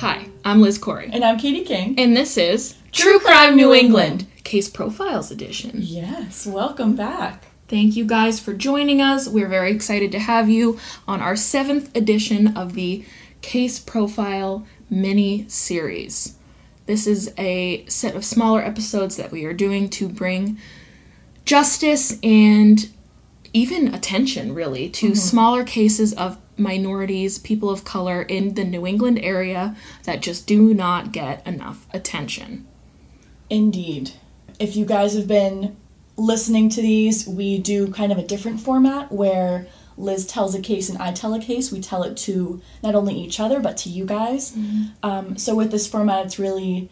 Hi, I'm Liz Corey, And I'm Katie King. and this is True Crime New England Case Profiles Edition. Yes, welcome back. Thank you guys for joining us. We're very excited to have you on our seventh edition of the Case Profile mini series. This is a set of smaller episodes that we are doing to bring justice and even attention, really, to mm-hmm. smaller cases of minorities, people of color in the New England area that just do not get enough attention. Indeed. If you guys have been listening to these, we do kind of a different format where Liz tells a case and I tell a case. We tell it to not only each other but to you guys. Um, so with this format, it's really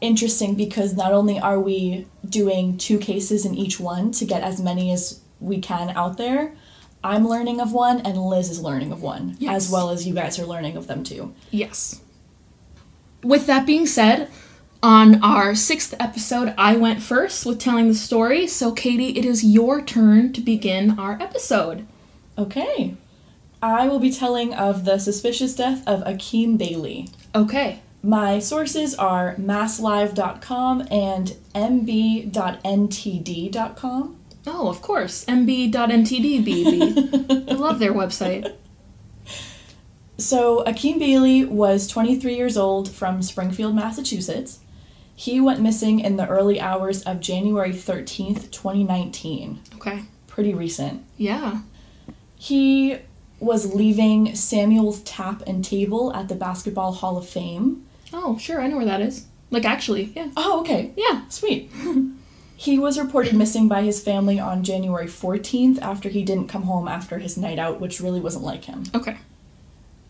interesting because not only are we doing two cases in each one to get as many as we can out there, I'm learning of one and Liz is learning of one, Yes. as well as you guys are learning of them too. Yes. With that being said, on our sixth episode, I went first with telling the story. So, Katie, it is your turn to begin our episode. Okay. I will be telling of the suspicious death of Akeem Bailey. Okay. My sources are masslive.com and mb.ntd.com. Oh, of course. mb.ntd, baby. I love their website. So, Akeem Bailey was 23 years old from Springfield, Massachusetts. He went missing in the early hours of January 13th, 2019. Okay. Pretty recent. Yeah. He was leaving Samuel's Tap and Table at the Basketball Hall of Fame. Oh, sure. I know where that is. Like, actually, yeah. Oh, okay. Yeah. Sweet. he was reported missing by his family on January 14th after he didn't come home after his night out, which really wasn't like him. Okay.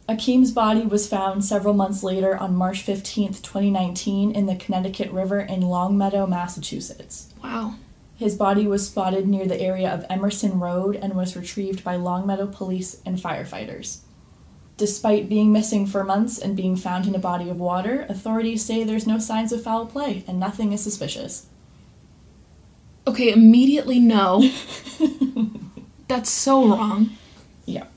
Akeem's body was found several months later on March 15th, 2019, in the Connecticut River in Longmeadow, Massachusetts. Wow. His body was spotted near the area of Emerson Road and was retrieved by Longmeadow police and firefighters. Despite being missing for months and being found in a body of water, authorities say there's no signs of foul play and nothing is suspicious. Okay, immediately no. That's so wrong. Yep.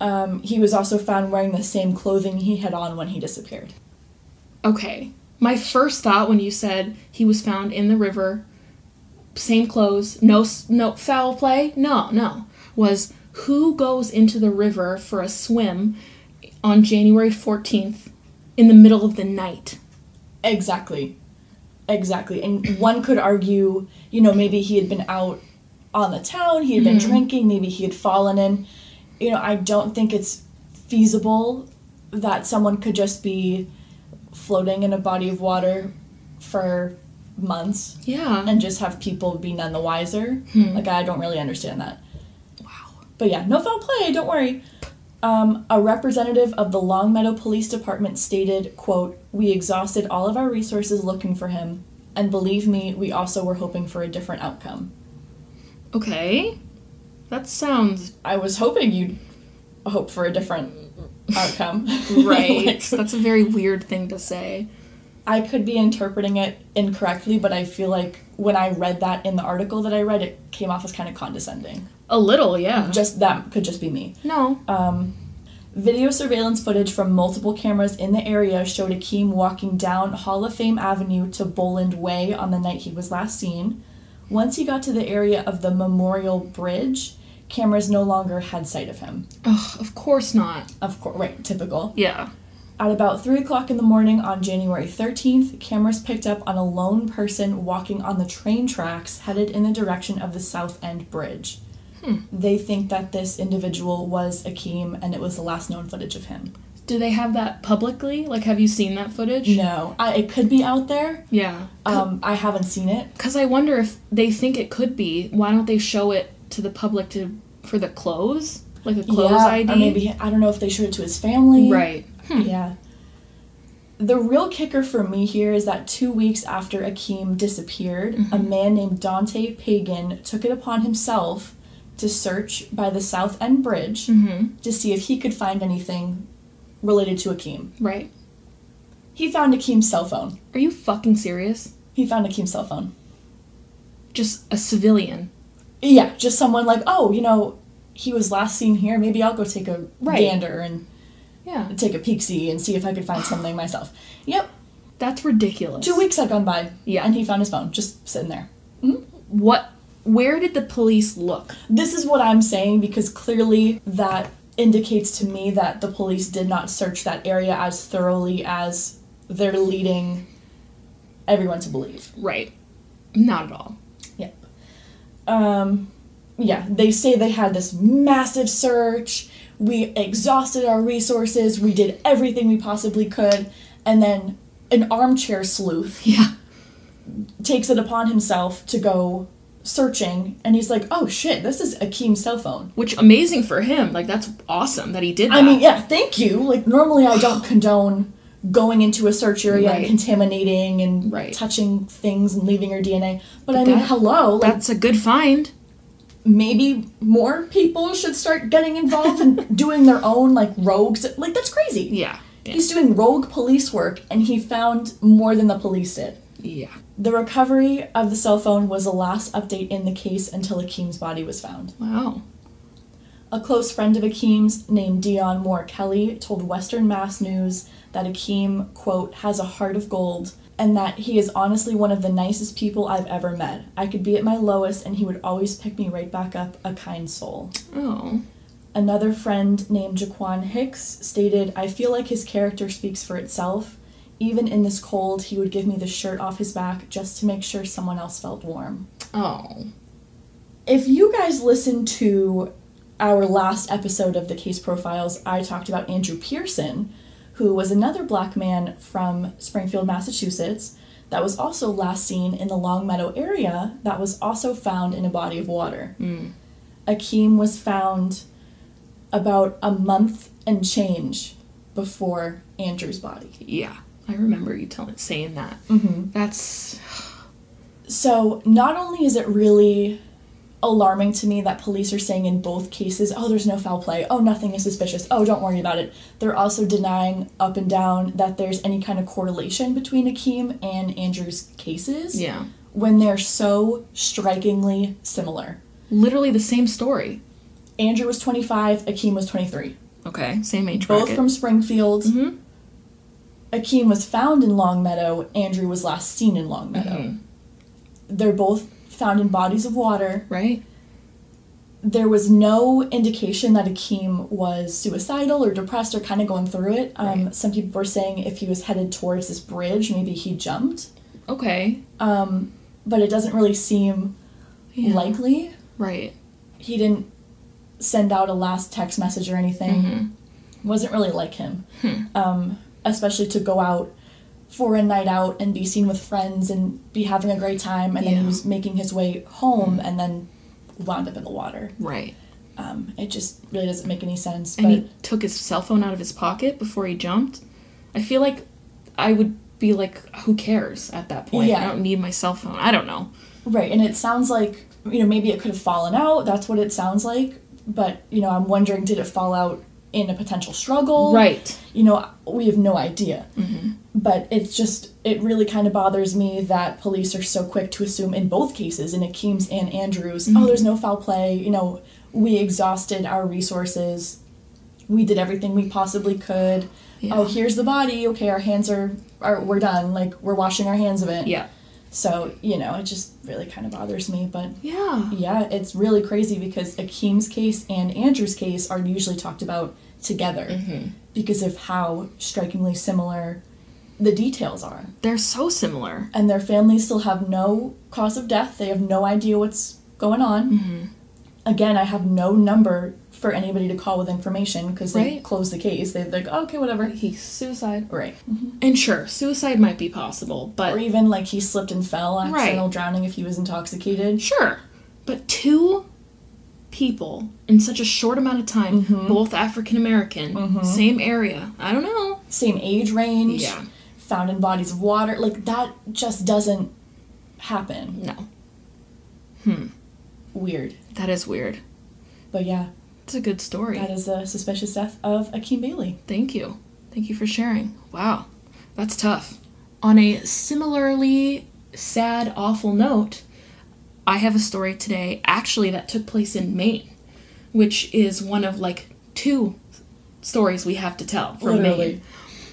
Um, he was also found wearing the same clothing he had on when he disappeared. Okay. My first thought when you said he was found in the river, same clothes, no no foul play, no, no, was who goes into the river for a swim on January 14th in the middle of the night? Exactly. Exactly. And one could argue, you know, maybe he had been out on the town, he had been mm-hmm. drinking, maybe he had fallen in. You know, I don't think it's feasible that someone could just be floating in a body of water for months Yeah. and just have people be none the wiser. Like, I don't really understand that. Wow. But yeah, no foul play, don't worry. Um, a representative of the Longmeadow Police Department stated, quote, We exhausted all of our resources looking for him, and believe me, we also were hoping for a different outcome. Okay. That sounds I was hoping you'd hope for a different outcome. right. Like, That's a very weird thing to say. I could be interpreting it incorrectly, but I feel like when I read that in the article that I read, it came off as kind of condescending. A little, yeah. Just that could just be me. No. Um, video surveillance footage from multiple cameras in the area showed Akeem walking down Hall of Fame Avenue to Boland Way on the night he was last seen. Once he got to the area of the Memorial Bridge, cameras no longer had sight of him. Ugh, of course not. Of course, right, typical. Yeah. At about 3 o'clock in the morning on January 13th, cameras picked up on a lone person walking on the train tracks headed in the direction of the South End Bridge. They think that this individual was Akeem and it was the last known footage of him. Do they have that publicly? Like, have you seen that footage? No, I, it could be out there. Yeah. Um, I haven't seen it. Because I wonder if they think it could be. Why don't they show it to the public to for the clothes, like a clothes yeah, ID? or maybe I don't know if they showed it to his family. Right. Hmm. Yeah. The real kicker for me here is that two weeks after Akeem disappeared, a man named Dante Pagan took it upon himself to search by the South End Bridge Mm-hmm. to see if he could find anything related to Akeem. Right. He found Akeem's cell phone. Are you fucking serious? He found Akeem's cell phone. Just a civilian. Yeah, just someone like, oh, you know, he was last seen here. Maybe I'll go take a Right. gander and Yeah. take a peek see and see if I could find something myself. Yep, That's ridiculous. two weeks had gone by. Yeah. and he found his phone just sitting there. What? Where did the police look? This is what I'm saying because clearly that indicates to me that the police did not search that area as thoroughly as they're leading everyone to believe. Right. Not at all. Yep. Um, yeah, they say they had this massive search. We exhausted our resources. We did everything we possibly could. And then an armchair sleuth Yeah. takes it upon himself to go searching. And he's like, oh shit, this is Akeem's cell phone. Which amazing for him. Like that's awesome that he did that. I mean, yeah, thank you. Like, normally I don't condone going into a search area Right. and contaminating and Right. touching things and leaving your DNA. But, But I mean, that- hello. Like, That's a good find. Maybe more people should start getting involved and doing their own, like, rogues. Like, that's crazy. Yeah. Yeah. He's doing rogue police work and he found more than the police did. yeah. The recovery of the cell phone was the last update in the case until Akeem's body was found. Wow. A close friend of Akeem's, named Dion Moore Kelly, told Western Mass News that Akeem, quote, has a heart of gold and that he is honestly one of the nicest people I've ever met. I could be at my lowest and he would always pick me right back up, a kind soul. Oh. Another friend named Jaquan Hicks stated, I feel like his character speaks for itself. Even in this cold, he would give me the shirt off his back just to make sure someone else felt warm. Oh. If you guys listened to our last episode of the case profiles, I talked about Andrew Pearson, who was another black man from Springfield, Massachusetts, that was also last seen in the Longmeadow area, that was also found in a body of water. Mm. Akeem was found about a month and change before Andrew's body. Yeah. I remember you telling saying that. Mm-hmm. That's So, not only is it really alarming to me that police are saying in both cases, oh, there's no foul play, oh, nothing is suspicious, oh, don't worry about it, they're also denying up and down that there's any kind of correlation between Akeem and Andrew's cases yeah. when they're so strikingly similar. Literally the same story. Andrew was 25, Akeem was 23. Okay. Same age Both from Springfield. Mhm. Akeem was found in Longmeadow, Andrew was last seen in Longmeadow. Mhm. They're both found in bodies of water. Right. there was no indication that Akeem was suicidal or depressed or kind of going through it. Um, Right. Some people were saying if he was headed towards this bridge, maybe he jumped. Okay. Um, but it doesn't really seem Yeah. likely. Right. He didn't send out a last text message or anything. Mhm. Wasn't really like him. Hmm. Um, especially to go out for a night out and be seen with friends and be having a great time, and then he was making his way home and then wound up in the water. Right. Um, it just really doesn't make any sense. And but he took his cell phone out of his pocket before he jumped. I feel like I would be like, who cares at that point? Yeah. I don't need my cell phone. I don't know. Right, and it sounds like, you know, maybe it could have fallen out. That's what it sounds like. But, you know, I'm wondering did it fall out in a potential struggle? Right. You know, we have no idea. hmm But it's just, it really kind of bothers me that police are so quick to assume in both cases, in Akeem's and Andrew's, Mhm. oh, there's no foul play. You know, we exhausted our resources. We did everything we possibly could. Yeah. Oh, here's the body. Okay, our hands are, are, we're done. Like, we're washing our hands of it. Yeah. So, you know, it just really kind of bothers me. But Yeah. yeah, it's really crazy because Akeem's case and Andrew's case are usually talked about together hmm because of how strikingly similar the details are. They're so similar. And their families still have no cause of death, they have no idea what's going on. hmm Again, I have no number for anybody to call with information because they Right. closed the case. They're like, oh, okay, whatever. He's suicide. Right. And sure, suicide might be possible, but. Or even like he slipped and fell, Right. accidental drowning if he was intoxicated. sure. But two people in such a short amount of time, Mhm. both African American, Mhm. same area. I don't know. Same age range. Yeah. found in bodies of water. Like that just doesn't happen. No. Hmm. Weird. That is weird. But yeah, It's a good story. that is the suspicious death of Akeem Bailey. Thank you. Thank you for sharing. Wow. That's tough. On a similarly sad, awful note, I have a story today actually that took place in Maine, which is one of like two stories we have to tell from Literally. Maine.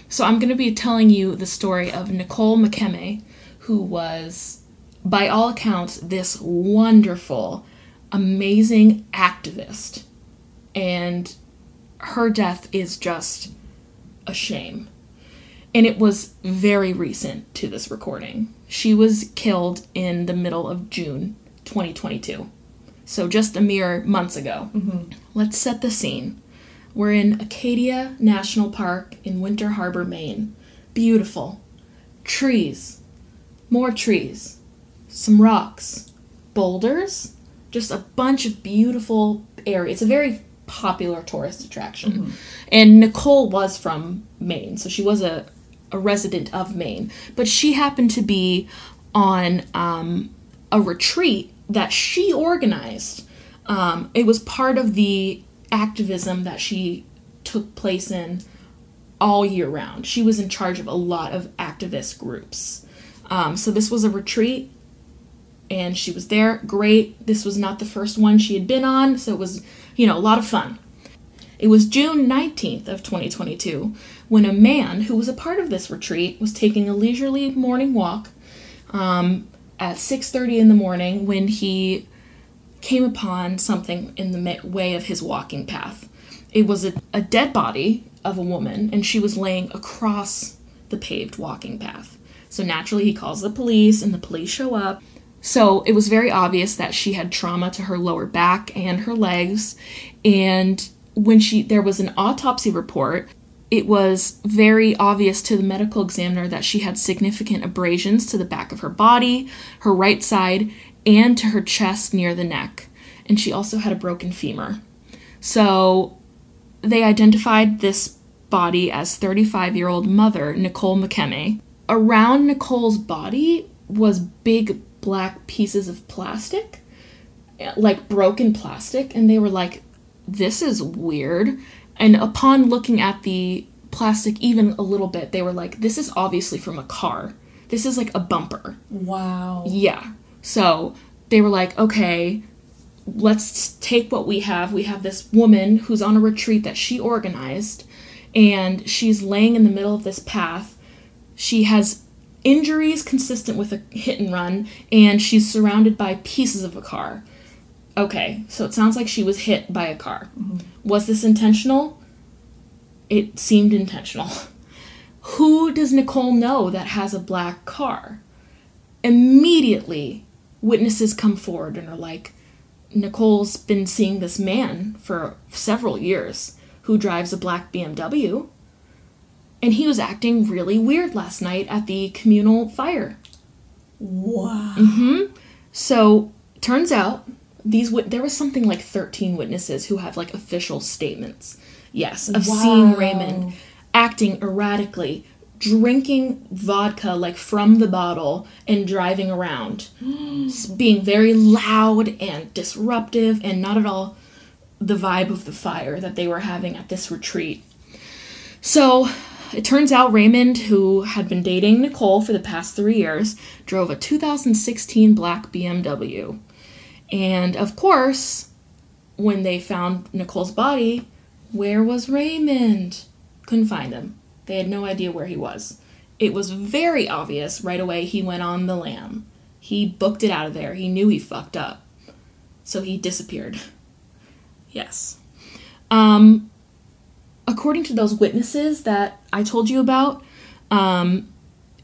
So I'm going to be telling you the story of Nicole Mokeme, who was, by all accounts, this wonderful, amazing activist. And her death is just a shame. And it was very recent to this recording. She was killed in the middle of June 2022. So just a mere months ago. Mm-hmm. Let's set the scene. We're in Acadia National Park in Winter Harbor, Maine. Beautiful. Trees. More trees. Some rocks. Boulders. Just a bunch of beautiful area. It's a very popular tourist attraction. And Nicole was from Maine, so she was a, a resident of Maine. But she happened to be on um, a retreat that she organized. Um, it was part of the activism that she took place in all year round. She was in charge of a lot of activist groups. Um, so this was a retreat, and she was there. Great. This was not the first one she had been on, so it was, you know, a lot of fun. It was June 19th of 2022 when a man who was a part of this retreat was taking a leisurely morning walk um, at 6:30 in the morning when he came upon something in the way of his walking path. It was a, a dead body of a woman, and she was laying across the paved walking path. So naturally, he calls the police, and the police show up. So it was very obvious that she had trauma to her lower back and her legs. And when she there was an autopsy report, it was very obvious to the medical examiner that she had significant abrasions to the back of her body, her right side, and to her chest near the neck. And she also had a broken femur. So they identified this body as 35 year old mother, Nicole Mokeme. Around Nicole's body was big black pieces of plastic, like broken plastic, and they were like, this is weird. And upon looking at the plastic even a little bit, they were like, this is obviously from a car. This is like a bumper. Wow. Yeah. So they were like, okay, let's take what we have. We have this woman who's on a retreat that she organized, and she's laying in the middle of this path. She has injuries consistent with a hit and run, and she's surrounded by pieces of a car. Okay, so it sounds like she was hit by a car. Mm-hmm. Was this intentional? It seemed intentional. Who does Nicole know that has a black car? Immediately, witnesses come forward and are like, Nicole's been seeing this man for several years who drives a black BMW, and he was acting really weird last night at the communal fire. Wow. Mm-hmm. So turns out these wit- there was something like 13 witnesses who have like official statements. Yes, of seeing Raymond acting erratically, drinking vodka like from the bottle and driving around, being very loud and disruptive and not at all the vibe of the fire that they were having at this retreat. So it turns out Raymond, who had been dating Nicole for the past three years, drove a 2016 black BMW. And of course, when they found Nicole's body, where was Raymond? Couldn't find him. They had no idea where he was. It was very obvious right away he went on the lam. He booked it out of there. He knew he fucked up. So he disappeared. Yes. Um, according to those witnesses that I told you about, um,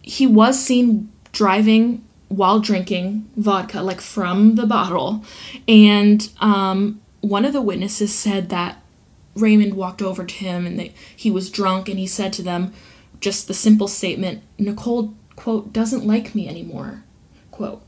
he was seen driving while drinking vodka, like from the bottle. And um, one of the witnesses said that Raymond walked over to him and they, he was drunk, and he said to them just the simple statement Nicole, quote, doesn't like me anymore, quote.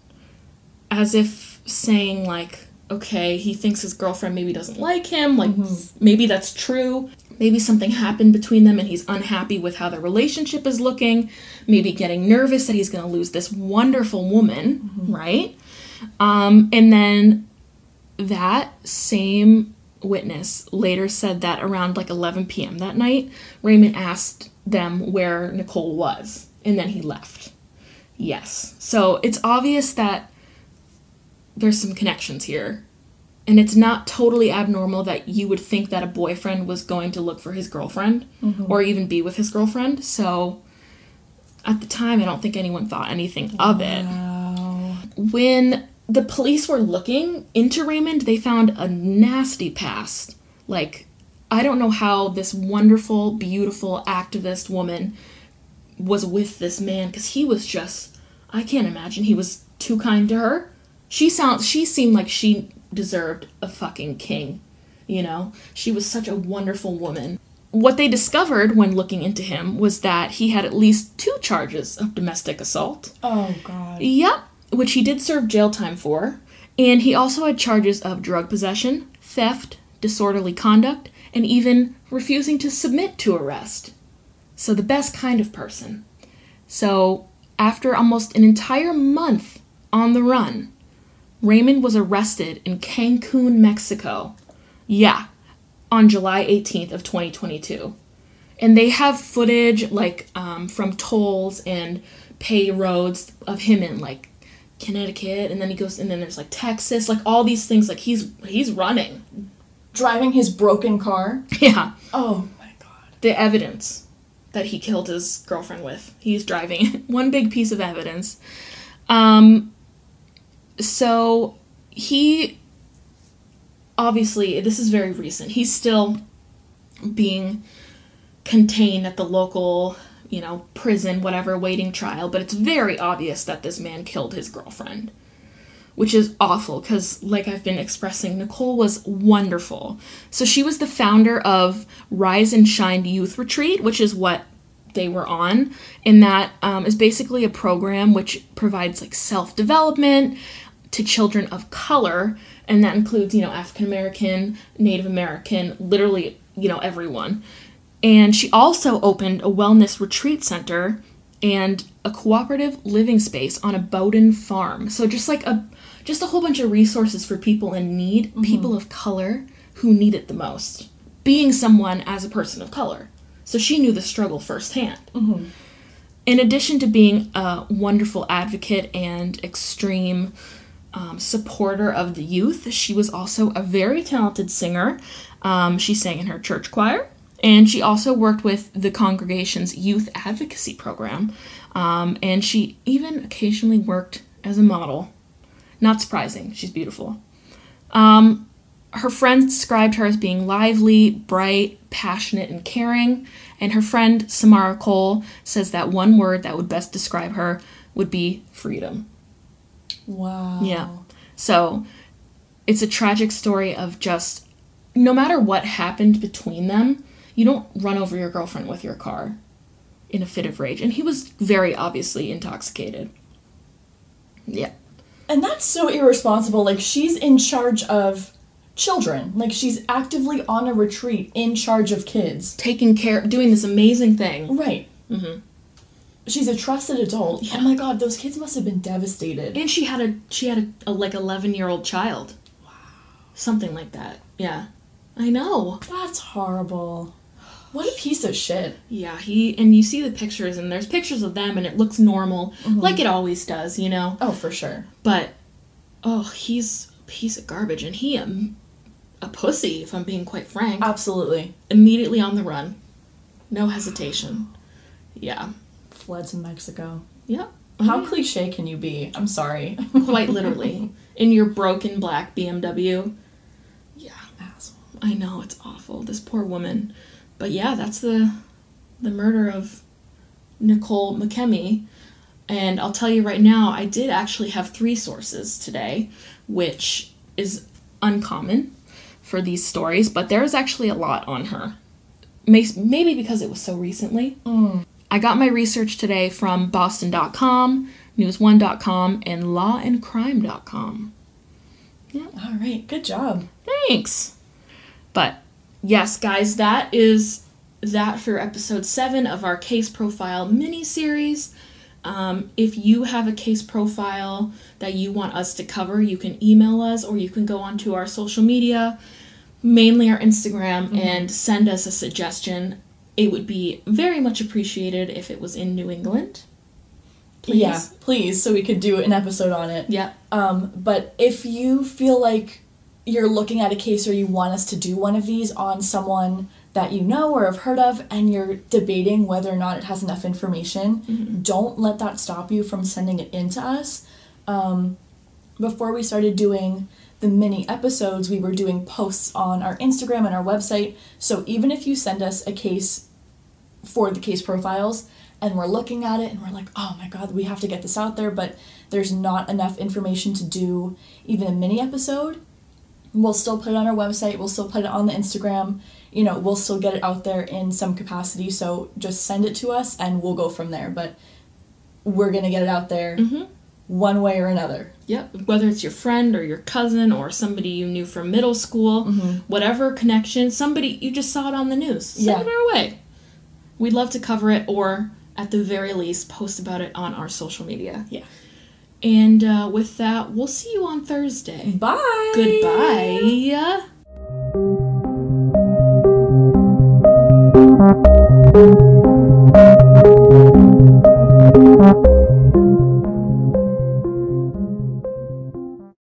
As if saying, like, okay, he thinks his girlfriend maybe doesn't like him, like, maybe that's true. Maybe something happened between them and he's unhappy with how their relationship is looking. Maybe getting nervous that he's going to lose this wonderful woman, right? Um, and then that same witness later said that around like 11 p.m. that night, Raymond asked them where Nicole was, and then he left. Yes. So it's obvious that there's some connections here. And it's not totally abnormal that you would think that a boyfriend was going to look for his girlfriend mm-hmm. or even be with his girlfriend. So at the time, I don't think anyone thought anything of it. When the police were looking into Raymond, they found a nasty past. Like, I don't know how this wonderful, beautiful activist woman was with this man because he was just, I can't imagine he was too kind to her. She sounds, she seemed like she deserved a fucking king. You know, she was such a wonderful woman. What they discovered when looking into him was that he had at least two charges of domestic assault. Oh god. Yep, which he did serve jail time for. And he also had charges of drug possession, theft, disorderly conduct, and even refusing to submit to arrest. So, the best kind of person. So, after almost an entire month on the run, Raymond was arrested in Cancun, Mexico. Yeah, on July 18th of 2022. And they have footage like um, from tolls and pay roads of him in like Connecticut, and then he goes, and then there's like Texas, like all these things. Like he's he's running. Driving his broken car. Yeah, Oh my god. the evidence that he killed his girlfriend with. He's driving one big piece of evidence. Um, so he obviously this is very recent. He's still being contained at the local, you know, prison, whatever, waiting trial, but it's very obvious that this man killed his girlfriend. Which is awful because, like I've been expressing, Nicole was wonderful. So, she was the founder of Rise and Shine Youth Retreat, which is what they were on. And that um, is basically a program which provides like self development to children of color. And that includes, you know, African American, Native American, literally, you know, everyone. And she also opened a wellness retreat center and a cooperative living space on a Bowden farm. So just like a just a whole bunch of resources for people in need, mm-hmm. people of color who need it the most. Being someone as a person of color. So she knew the struggle firsthand. Mm-hmm. In addition to being a wonderful advocate and extreme um, supporter of the youth, she was also a very talented singer. Um, she sang in her church choir, and she also worked with the congregation's youth advocacy program. Um, and she even occasionally worked as a model. Not surprising, she's beautiful. Um, her friends described her as being lively, bright, passionate, and caring. And her friend Samara Cole says that one word that would best describe her would be freedom. Wow. Yeah. So it's a tragic story of just no matter what happened between them, you don't run over your girlfriend with your car in a fit of rage. And he was very obviously intoxicated. Yeah. And that's so irresponsible. Like she's in charge of children. Like she's actively on a retreat in charge of kids. Taking care, doing this amazing thing. Right. hmm She's a trusted adult. Oh my god, those kids must have been devastated. And she had a she had a, a like eleven year old child. Wow. Something like that. Yeah. I know. That's horrible. What a piece of shit. Yeah, he and you see the pictures and there's pictures of them and it looks normal, like it always does, you know. Oh, for sure. But oh, he's a piece of garbage and he um, a pussy if I'm being quite frank. Absolutely. Immediately on the run. No hesitation. Yeah. Fled in Mexico. Yep. How cliche can you be? I'm sorry. Quite literally. In your broken black BMW. Yeah. Asshole. I know it's awful. This poor woman. But yeah, that's the the murder of Nicole Mokeme. And I'll tell you right now, I did actually have three sources today, which is uncommon for these stories, but there's actually a lot on her. Maybe because it was so recently. Mm. I got my research today from Boston.com, News1.com, and LawAndCrime.com. Yeah. All right. Good job. Thanks. But yes, guys, that is that for episode seven of our case profile mini series. Um, if you have a case profile that you want us to cover, you can email us or you can go onto our social media, mainly our Instagram, and send us a suggestion. It would be very much appreciated if it was in New England. Please. Yeah, please, so we could do an episode on it. Yeah. Um, but if you feel like you're looking at a case or you want us to do one of these on someone that you know or have heard of and you're debating whether or not it has enough information, don't let that stop you from sending it in to us. Um, before we started doing the mini episodes, we were doing posts on our Instagram and our website. So even if you send us a case for the case profiles and we're looking at it and we're like, oh my god, we have to get this out there, but there's not enough information to do even a mini episode, we'll still put it on our website, we'll still put it on the Instagram, you know, we'll still get it out there in some capacity. So just send it to us and we'll go from there. But we're gonna get it out there Mm-hmm. one way or another. Yep. Whether it's your friend or your cousin or somebody you knew from middle school, whatever connection, somebody you just saw it on the news. Send Yeah. it our way. We'd love to cover it or at the very least post about it on our social media. Yeah. And uh, with that, we'll see you on Thursday. Bye. Goodbye.